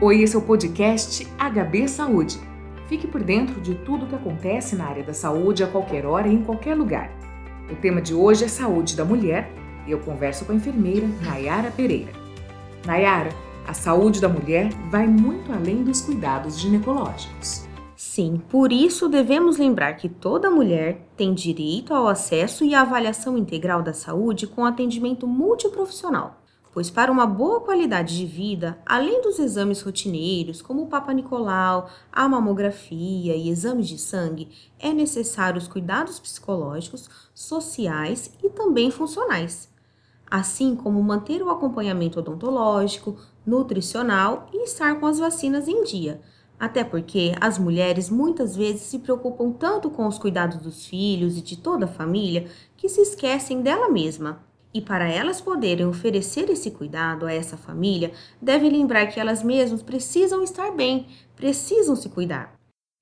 Oi, esse é o podcast HB Saúde. Fique por dentro de tudo o que acontece na área da saúde a qualquer hora e em qualquer lugar. O tema de hoje é saúde da mulher e eu converso com a enfermeira Nayara Pereira. Nayara, a saúde da mulher vai muito além dos cuidados ginecológicos. Sim, por isso devemos lembrar que toda mulher tem direito ao acesso e à avaliação integral da saúde com atendimento multiprofissional pois para uma boa qualidade de vida, além dos exames rotineiros, como o Papa Nicolau, a mamografia e exames de sangue, é necessário os cuidados psicológicos, sociais e também funcionais, assim como manter o acompanhamento odontológico, nutricional e estar com as vacinas em dia. Até porque as mulheres muitas vezes se preocupam tanto com os cuidados dos filhos e de toda a família que se esquecem dela mesma. E para elas poderem oferecer esse cuidado a essa família, devem lembrar que elas mesmas precisam estar bem, precisam se cuidar.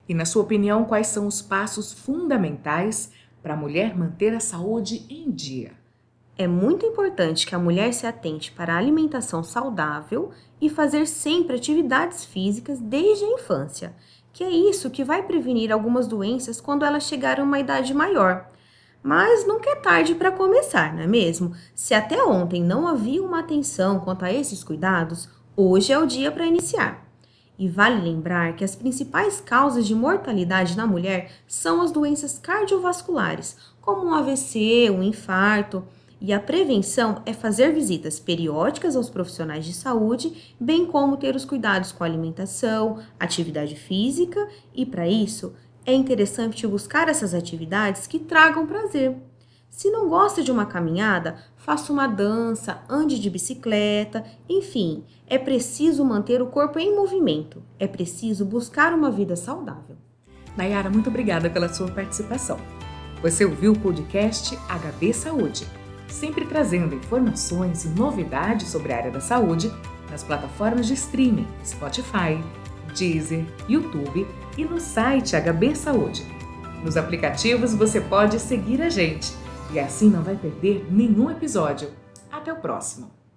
E na sua opinião, quais são os passos fundamentais para a mulher manter a saúde em dia? É muito importante que a mulher se atente para a alimentação saudável e fazer sempre atividades físicas desde a infância, que é isso que vai prevenir algumas doenças quando elas chegarem a uma idade maior mas nunca é tarde para começar, não é mesmo? Se até ontem não havia uma atenção quanto a esses cuidados, hoje é o dia para iniciar. E vale lembrar que as principais causas de mortalidade na mulher são as doenças cardiovasculares, como um AVC, um infarto. E a prevenção é fazer visitas periódicas aos profissionais de saúde, bem como ter os cuidados com a alimentação, atividade física e, para isso, é interessante buscar essas atividades que tragam prazer. Se não gosta de uma caminhada, faça uma dança, ande de bicicleta, enfim, é preciso manter o corpo em movimento, é preciso buscar uma vida saudável. Nayara, muito obrigada pela sua participação. Você ouviu o podcast HB Saúde, sempre trazendo informações e novidades sobre a área da saúde nas plataformas de streaming Spotify, Deezer, YouTube e no site HB Saúde. Nos aplicativos você pode seguir a gente e assim não vai perder nenhum episódio. Até o próximo!